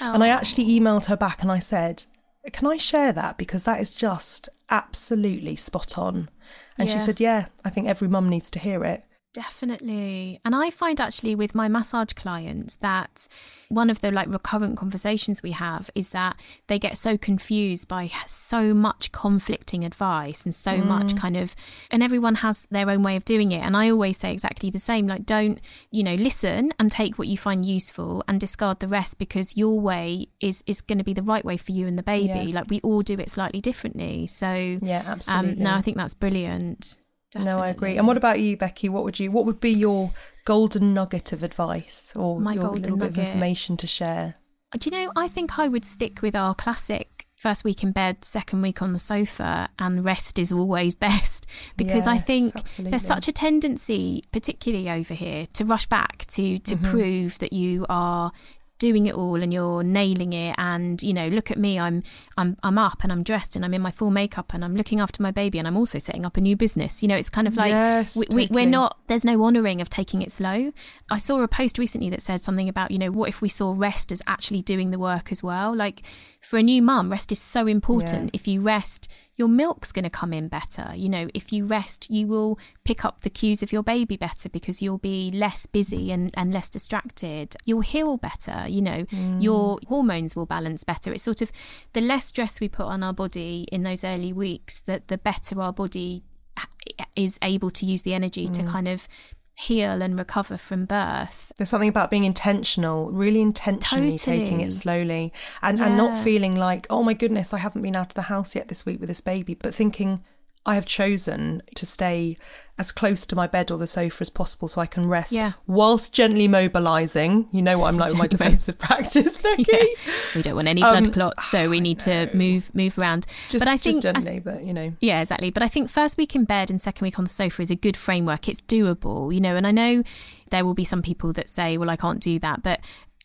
Oh. And I actually emailed her back and I said, Can I share that? Because that is just absolutely spot on. And yeah. she said, Yeah, I think every mum needs to hear it. Definitely. And I find actually with my massage clients that one of the like recurrent conversations we have is that they get so confused by so much conflicting advice and so mm. much kind of and everyone has their own way of doing it and I always say exactly the same like don't you know listen and take what you find useful and discard the rest because your way is is going to be the right way for you and the baby yeah. like we all do it slightly differently so yeah absolutely um, no I think that's brilliant Definitely. No, I agree. And what about you, Becky? What would you? What would be your golden nugget of advice or My your little nugget. bit of information to share? Do you know? I think I would stick with our classic first week in bed, second week on the sofa, and rest is always best. Because yes, I think absolutely. there's such a tendency, particularly over here, to rush back to to mm-hmm. prove that you are doing it all and you're nailing it and you know look at me I'm I'm I'm up and I'm dressed and I'm in my full makeup and I'm looking after my baby and I'm also setting up a new business you know it's kind of like yes, we, totally. we, are not there's no honoring of taking it slow I saw a post recently that said something about you know what if we saw rest as actually doing the work as well like for a new mum rest is so important yeah. if you rest your milk's going to come in better. You know, if you rest, you will pick up the cues of your baby better because you'll be less busy and, and less distracted. You'll heal better. You know, mm. your hormones will balance better. It's sort of the less stress we put on our body in those early weeks, that the better our body is able to use the energy mm. to kind of heal and recover from birth. There's something about being intentional, really intentionally totally. taking it slowly and, yeah. and not feeling like, oh my goodness, I haven't been out of the house yet this week with this baby, but thinking, I have chosen to stay as close to my bed or the sofa as possible so I can rest yeah. whilst gently mobilizing. You know what I'm like with my defensive practice, Becky. Yeah. We don't want any blood um, clots, so we need to move move around. Just, but I think gently, I, but you know. Yeah, exactly. But I think first week in bed and second week on the sofa is a good framework. It's doable, you know, and I know there will be some people that say, well, I can't do that. But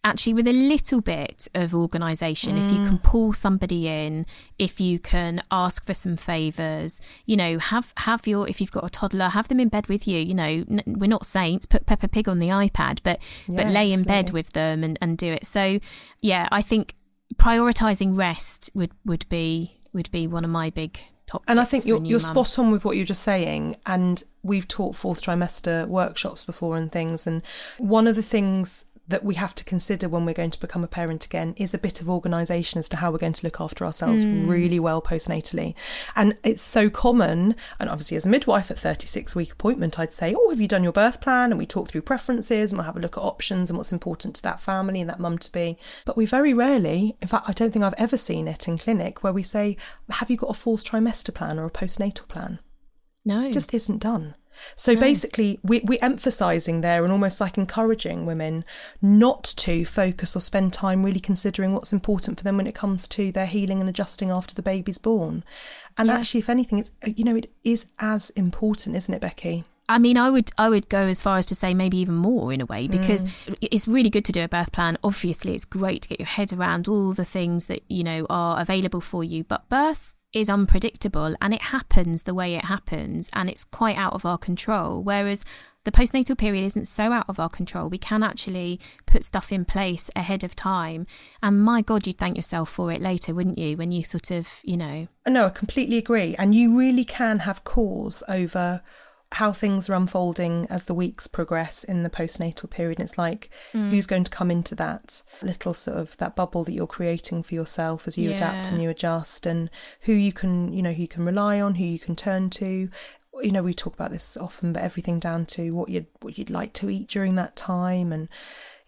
actually with a little bit of organization mm. if you can mm. pull somebody in if you can ask for some favors you know have have your if you've got a toddler have them in bed with you you know n- we're not saints put peppa pig on the ipad but yeah, but lay in bed with them and, and do it so yeah i think prioritizing rest would would be would be one of my big top and I think you're, you're spot on with what you're just saying. And we've taught fourth trimester workshops before and things. And one of the things that we have to consider when we're going to become a parent again is a bit of organisation as to how we're going to look after ourselves mm. really well postnatally. And it's so common, and obviously as a midwife at 36 week appointment, I'd say, Oh, have you done your birth plan? And we talk through preferences and we'll have a look at options and what's important to that family and that mum to be. But we very rarely, in fact, I don't think I've ever seen it in clinic where we say, Have you got a fourth trimester plan or a postnatal plan? No. It just isn't done. So no. basically, we, we're emphasising there and almost like encouraging women not to focus or spend time really considering what's important for them when it comes to their healing and adjusting after the baby's born. And yeah. actually, if anything, it's you know it is as important, isn't it, Becky? I mean, I would I would go as far as to say maybe even more in a way because mm. it's really good to do a birth plan. Obviously, it's great to get your head around all the things that you know are available for you, but birth is unpredictable and it happens the way it happens and it's quite out of our control. Whereas the postnatal period isn't so out of our control. We can actually put stuff in place ahead of time. And my God, you'd thank yourself for it later, wouldn't you? When you sort of, you know. No, I completely agree. And you really can have cause over how things are unfolding as the weeks progress in the postnatal period. And It's like mm. who's going to come into that little sort of that bubble that you're creating for yourself as you yeah. adapt and you adjust, and who you can you know who you can rely on, who you can turn to. You know, we talk about this often, but everything down to what you'd what you'd like to eat during that time, and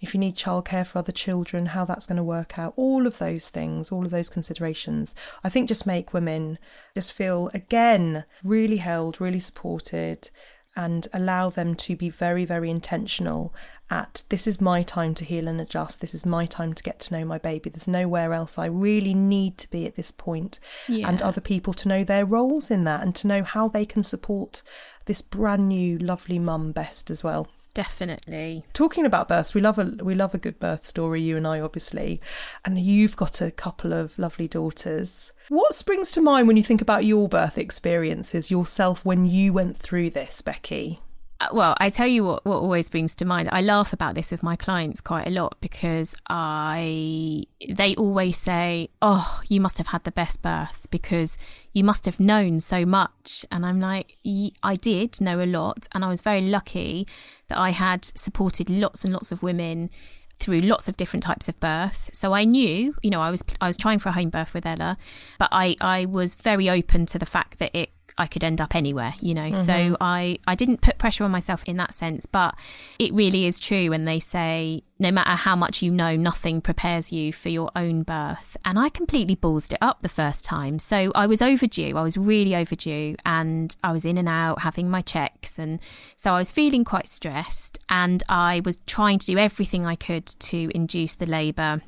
if you need childcare for other children, how that's going to work out, all of those things, all of those considerations, I think just make women just feel again really held, really supported, and allow them to be very, very intentional at this is my time to heal and adjust. This is my time to get to know my baby. There's nowhere else I really need to be at this point. Yeah. And other people to know their roles in that and to know how they can support this brand new, lovely mum best as well. Definitely. Talking about births, we love a we love a good birth story, you and I obviously. And you've got a couple of lovely daughters. What springs to mind when you think about your birth experiences yourself when you went through this, Becky? Uh, well, I tell you what, what always brings to mind. I laugh about this with my clients quite a lot because I they always say, "Oh, you must have had the best births because you must have known so much." And I'm like, "I did know a lot, and I was very lucky that I had supported lots and lots of women through lots of different types of birth. So I knew, you know, I was I was trying for a home birth with Ella, but I I was very open to the fact that it I could end up anywhere, you know. Mm-hmm. So I I didn't put pressure on myself in that sense, but it really is true when they say no matter how much you know, nothing prepares you for your own birth. And I completely ballsed it up the first time. So I was overdue. I was really overdue and I was in and out having my checks and so I was feeling quite stressed and I was trying to do everything I could to induce the labour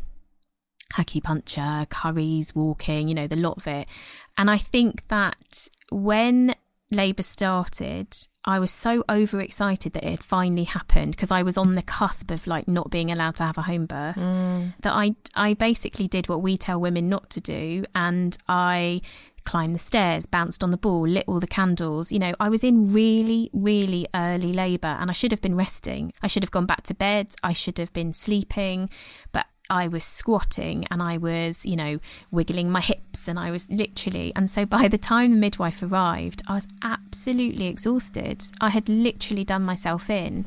acupuncture, curries, walking, you know, the lot of it. And I think that when Labour started, I was so overexcited that it had finally happened because I was on the cusp of like not being allowed to have a home birth mm. that I I basically did what we tell women not to do and I climbed the stairs, bounced on the ball, lit all the candles. You know, I was in really, really early labour and I should have been resting. I should have gone back to bed. I should have been sleeping. But I was squatting and I was, you know, wiggling my hips and I was literally. And so by the time the midwife arrived, I was absolutely exhausted. I had literally done myself in.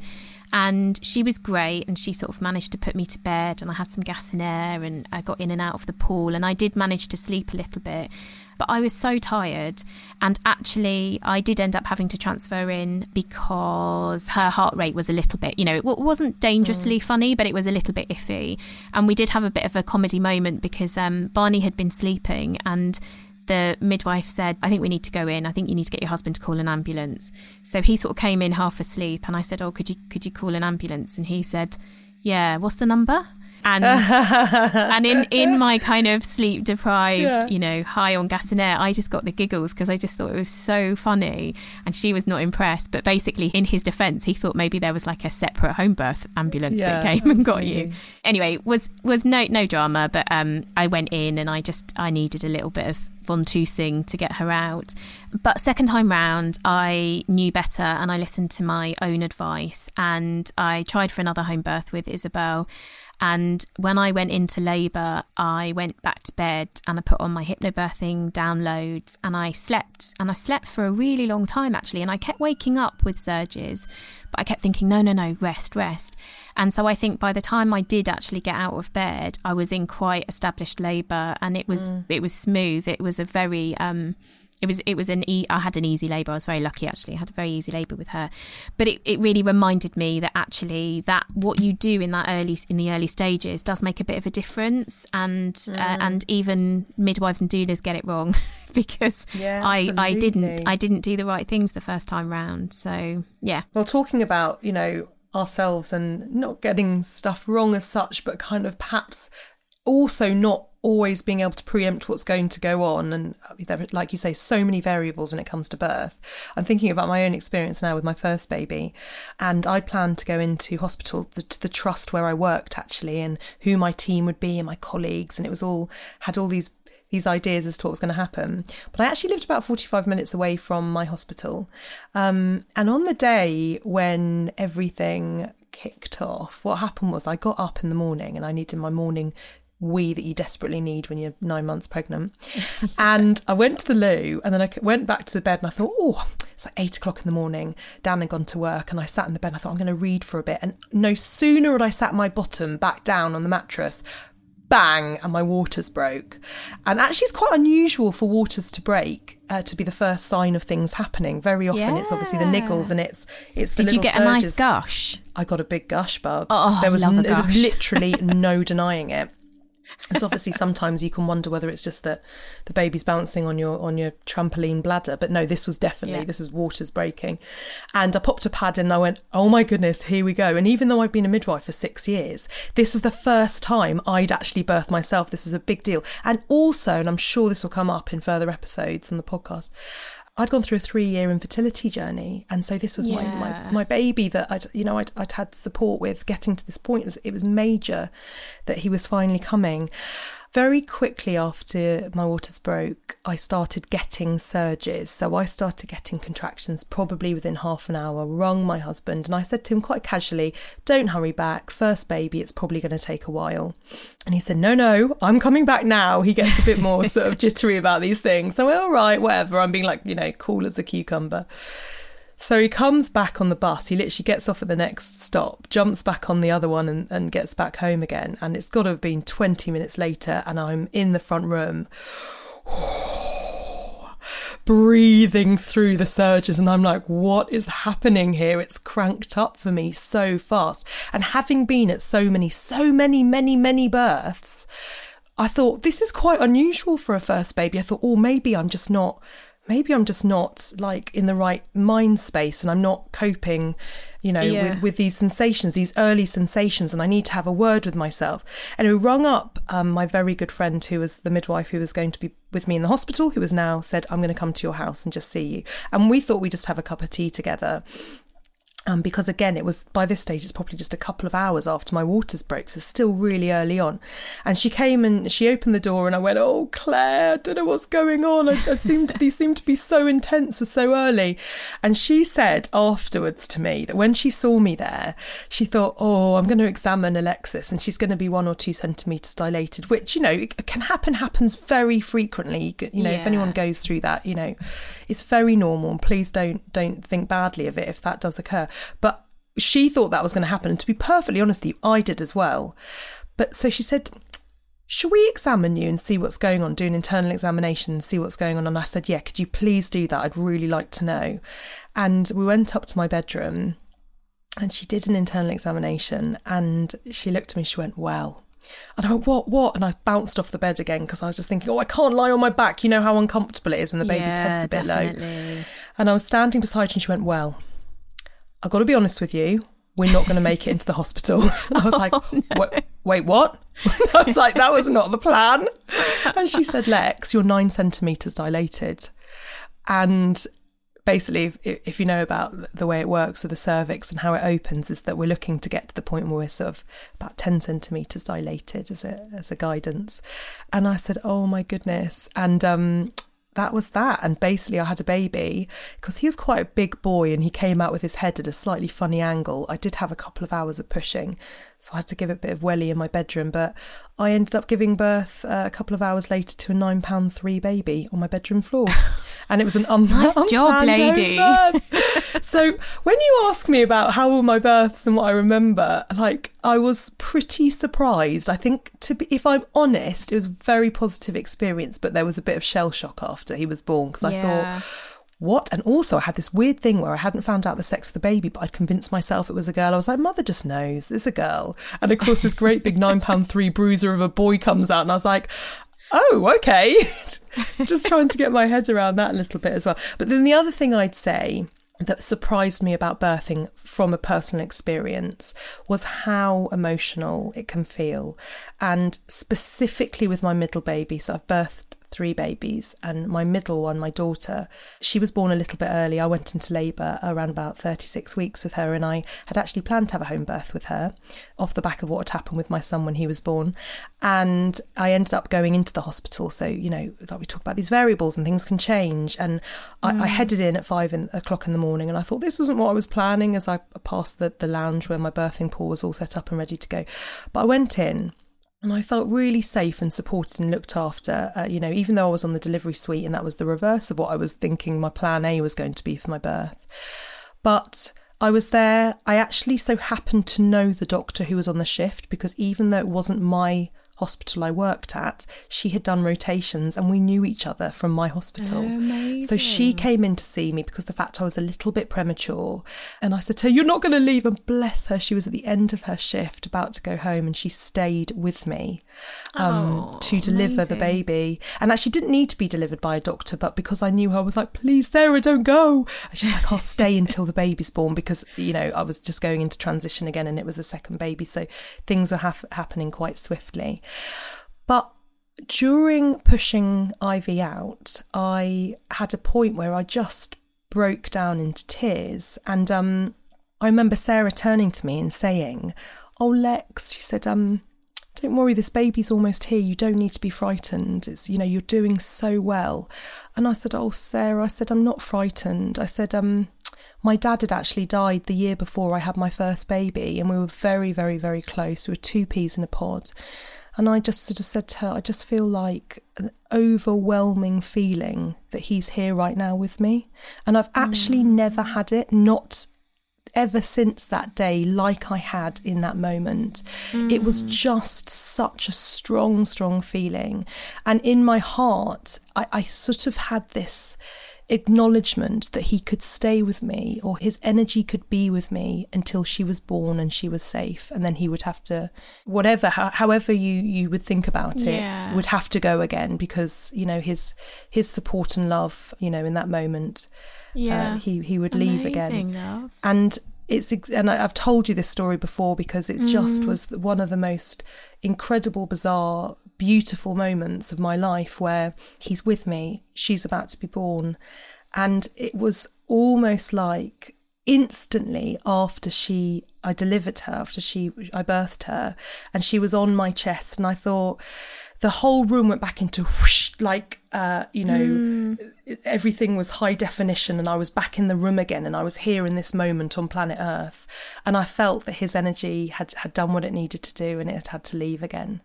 And she was great and she sort of managed to put me to bed and I had some gas and air and I got in and out of the pool and I did manage to sleep a little bit. But I was so tired. And actually, I did end up having to transfer in because her heart rate was a little bit, you know, it wasn't dangerously mm. funny, but it was a little bit iffy. And we did have a bit of a comedy moment because um, Barney had been sleeping and the midwife said, I think we need to go in. I think you need to get your husband to call an ambulance. So he sort of came in half asleep and I said, Oh, could you could you call an ambulance? And he said, Yeah, what's the number? And and in in my kind of sleep deprived, yeah. you know, high on gas and air, I just got the giggles because I just thought it was so funny, and she was not impressed. But basically, in his defence, he thought maybe there was like a separate home birth ambulance yeah, that came and got you. Anyway, was was no no drama, but um, I went in and I just I needed a little bit of ventousing to get her out. But second time round, I knew better and I listened to my own advice and I tried for another home birth with Isabel. And when I went into labour, I went back to bed and I put on my hypnobirthing downloads and I slept. And I slept for a really long time actually. And I kept waking up with surges, but I kept thinking, no, no, no, rest, rest. And so I think by the time I did actually get out of bed, I was in quite established labour and it was mm. it was smooth. It was a very um it was it was an e- I had an easy labour. I was very lucky actually. I had a very easy labour with her, but it, it really reminded me that actually that what you do in that early in the early stages does make a bit of a difference, and uh, mm. uh, and even midwives and doulas get it wrong because yeah, I I didn't I didn't do the right things the first time round. So yeah. Well, talking about you know ourselves and not getting stuff wrong as such, but kind of perhaps also not always being able to preempt what's going to go on and uh, there like you say so many variables when it comes to birth i'm thinking about my own experience now with my first baby and i planned to go into hospital the, the trust where i worked actually and who my team would be and my colleagues and it was all had all these these ideas as to what was going to happen. But I actually lived about 45 minutes away from my hospital. Um, and on the day when everything kicked off, what happened was I got up in the morning and I needed my morning wee that you desperately need when you're nine months pregnant. and I went to the loo and then I went back to the bed and I thought, oh, it's like eight o'clock in the morning. Dan had gone to work and I sat in the bed. And I thought, I'm going to read for a bit. And no sooner had I sat my bottom back down on the mattress, bang, and my waters broke. And actually, it's quite unusual for waters to break. Uh, to be the first sign of things happening. Very often, yeah. it's obviously the niggles, and it's it's. Did you get surges. a nice gush? I got a big gush, Bubs. Oh, there was n- there was literally no denying it. So obviously sometimes you can wonder whether it's just that the baby's bouncing on your on your trampoline bladder, but no, this was definitely yeah. this is waters breaking. And I popped a pad in and I went, oh my goodness, here we go. And even though I've been a midwife for six years, this is the first time I'd actually birthed myself. This is a big deal. And also, and I'm sure this will come up in further episodes in the podcast. I'd gone through a three year infertility journey. And so this was yeah. my, my, my, baby that I'd, you know, I'd, I'd had support with getting to this point. It was, it was major that he was finally coming. Very quickly after my waters broke, I started getting surges. So I started getting contractions probably within half an hour, rung my husband, and I said to him quite casually, Don't hurry back. First baby, it's probably going to take a while. And he said, No, no, I'm coming back now. He gets a bit more sort of jittery about these things. So, all right, whatever. I'm being like, you know, cool as a cucumber. So he comes back on the bus. He literally gets off at the next stop, jumps back on the other one, and, and gets back home again. And it's got to have been 20 minutes later, and I'm in the front room. breathing through the surges and I'm like what is happening here it's cranked up for me so fast and having been at so many so many many many births I thought this is quite unusual for a first baby I thought oh maybe I'm just not maybe I'm just not like in the right mind space and I'm not coping, you know, yeah. with, with these sensations, these early sensations, and I need to have a word with myself. And we rung up um, my very good friend who was the midwife who was going to be with me in the hospital, who has now said, I'm going to come to your house and just see you. And we thought we'd just have a cup of tea together. Um, because again, it was by this stage, it's probably just a couple of hours after my waters broke, so still really early on. And she came and she opened the door, and I went, "Oh, Claire, I don't know what's going on. I, I seem to these seem to be so intense for so early." And she said afterwards to me that when she saw me there, she thought, "Oh, I'm going to examine Alexis, and she's going to be one or two centimeters dilated," which you know it can happen, happens very frequently. You know, yeah. if anyone goes through that, you know, it's very normal. And please don't don't think badly of it if that does occur. But she thought that was going to happen. And to be perfectly honest with you, I did as well. But so she said, should we examine you and see what's going on, do an internal examination and see what's going on? And I said, yeah, could you please do that? I'd really like to know. And we went up to my bedroom and she did an internal examination and she looked at me, she went, well, and I went, what, what? And I bounced off the bed again because I was just thinking, oh, I can't lie on my back. You know how uncomfortable it is when the baby's yeah, head's a bit definitely. low. And I was standing beside her and she went, well, I've got to be honest with you, we're not going to make it into the hospital. And I was like, oh, no. wait, wait, what? I was like, that was not the plan. And she said, Lex, you're nine centimetres dilated. And basically, if, if, you know about the way it works with the cervix and how it opens, is that we're looking to get to the point where we're sort of about 10 centimetres dilated as a, as a guidance. And I said, oh my goodness. And um, that was that. And basically, I had a baby because he was quite a big boy and he came out with his head at a slightly funny angle. I did have a couple of hours of pushing, so I had to give it a bit of welly in my bedroom. But I ended up giving birth uh, a couple of hours later to a nine pound three baby on my bedroom floor, and it was an un- nice job, lady. so when you ask me about how were my births and what I remember, like I was pretty surprised. I think to be, if I'm honest, it was a very positive experience, but there was a bit of shell shock after he was born because yeah. I thought what? And also, I had this weird thing where I hadn't found out the sex of the baby, but I'd convinced myself it was a girl. I was like, mother just knows, it's a girl. And of course, this great big nine pound three bruiser of a boy comes out, and I was like, oh, okay. just trying to get my head around that a little bit as well. But then the other thing I'd say that surprised me about birthing from a personal experience was how emotional it can feel. And specifically with my middle baby, so I've birthed three babies. And my middle one, my daughter, she was born a little bit early. I went into labour around about 36 weeks with her, and I had actually planned to have a home birth with her off the back of what had happened with my son when he was born. And I ended up going into the hospital. So, you know, like we talk about these variables and things can change. And I, mm. I headed in at five in, o'clock in the morning, and I thought this wasn't what I was planning as I passed the, the lounge where my birthing pool was all set up and ready to go. But I went in and I felt really safe and supported and looked after. Uh, you know, even though I was on the delivery suite, and that was the reverse of what I was thinking my plan A was going to be for my birth. But I was there. I actually so happened to know the doctor who was on the shift because even though it wasn't my hospital I worked at, she had done rotations and we knew each other from my hospital. Oh, so she came in to see me because the fact I was a little bit premature. And I said to her, You're not going to leave. And bless her, she was at the end of her shift about to go home and she stayed with me um, oh, to deliver amazing. the baby. And actually didn't need to be delivered by a doctor, but because I knew her, I was like, Please, Sarah, don't go. And she's like, I'll stay until the baby's born because, you know, I was just going into transition again and it was a second baby. So things were ha- happening quite swiftly. But during pushing Ivy out, I had a point where I just broke down into tears. And um, I remember Sarah turning to me and saying, Oh, Lex, she said, um, don't worry, this baby's almost here. You don't need to be frightened. It's, you know, you're doing so well. And I said, Oh, Sarah, I said, I'm not frightened. I said, um, my dad had actually died the year before I had my first baby, and we were very, very, very close. We were two peas in a pod. And I just sort of said to her, I just feel like an overwhelming feeling that he's here right now with me. And I've actually mm. never had it, not ever since that day, like I had in that moment. Mm. It was mm. just such a strong, strong feeling. And in my heart, I, I sort of had this acknowledgement that he could stay with me or his energy could be with me until she was born and she was safe and then he would have to whatever however you you would think about it yeah. would have to go again because you know his his support and love you know in that moment uh, yeah uh, he he would Amazing, leave again love. and it's and I've told you this story before because it mm. just was one of the most incredible bizarre beautiful moments of my life where he's with me, she's about to be born. And it was almost like instantly after she I delivered her, after she I birthed her, and she was on my chest, and I thought the whole room went back into whoosh, like uh, you know mm. everything was high definition and i was back in the room again and i was here in this moment on planet earth and i felt that his energy had had done what it needed to do and it had had to leave again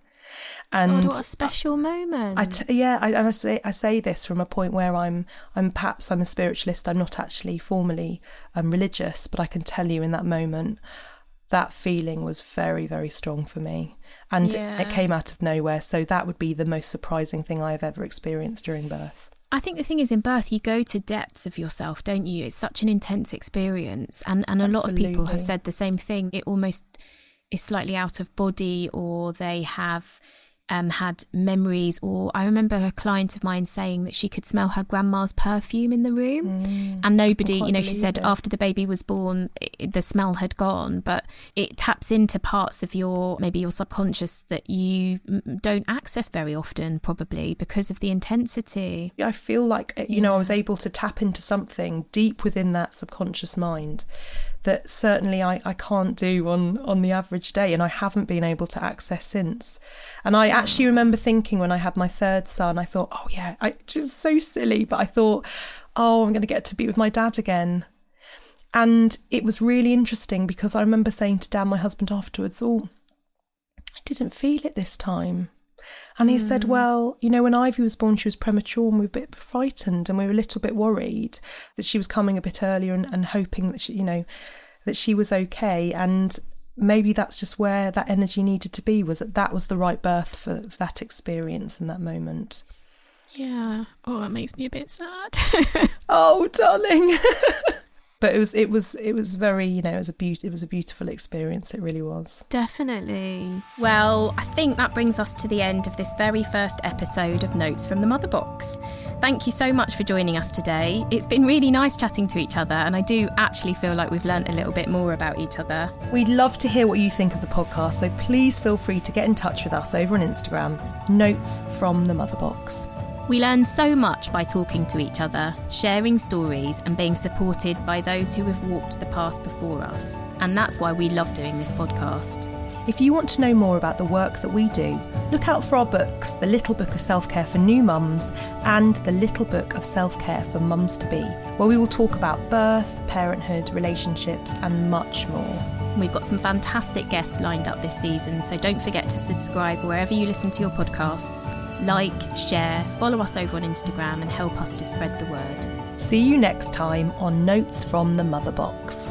and what a special moment! I t- yeah, I, and I say I say this from a point where I'm I'm perhaps I'm a spiritualist. I'm not actually formally um, religious, but I can tell you in that moment that feeling was very very strong for me, and yeah. it came out of nowhere. So that would be the most surprising thing I have ever experienced during birth. I think the thing is in birth you go to depths of yourself, don't you? It's such an intense experience and and a Absolutely. lot of people have said the same thing. It almost is slightly out of body or they have um, had memories, or I remember a client of mine saying that she could smell her grandma's perfume in the room, mm, and nobody, you know, she said it. after the baby was born, it, the smell had gone, but it taps into parts of your maybe your subconscious that you don't access very often, probably because of the intensity. I feel like you yeah. know I was able to tap into something deep within that subconscious mind that certainly I, I can't do on, on the average day and I haven't been able to access since. And I actually remember thinking when I had my third son, I thought, oh yeah, I just so silly, but I thought, oh, I'm going to get to be with my dad again. And it was really interesting because I remember saying to Dan, my husband, afterwards, oh, I didn't feel it this time. And he mm. said, hmm. Well, you know, when Ivy was born, she was premature and we were a bit frightened and we were a little bit worried that she was coming a bit earlier and, and hoping that she, you know, that she was okay. And maybe that's just where that energy needed to be was that that was the right birth for, for that experience in that moment. Yeah. Oh, it makes me a bit sad. oh, darling. but it was it was it was very you know it was a be- it was a beautiful experience it really was definitely well i think that brings us to the end of this very first episode of notes from the mother box thank you so much for joining us today. It's been really nice chatting to each other and i do actually feel like we've learnt a little bit more about each other. We'd love to hear what you think of the podcast so please feel free to get in touch with us over on instagram. Notes from the mother box We learn so much by talking to each other, sharing stories, and being supported by those who have walked the path before us. And that's why we love doing this podcast. If you want to know more about the work that we do, look out for our books The Little Book of Self Care for New Mums and The Little Book of Self Care for Mums to Be, where we will talk about birth, parenthood, relationships, and much more. We've got some fantastic guests lined up this season, so don't forget to subscribe wherever you listen to your podcasts. Like, share, follow us over on Instagram, and help us to spread the word. See you next time on Notes from the Mother Box.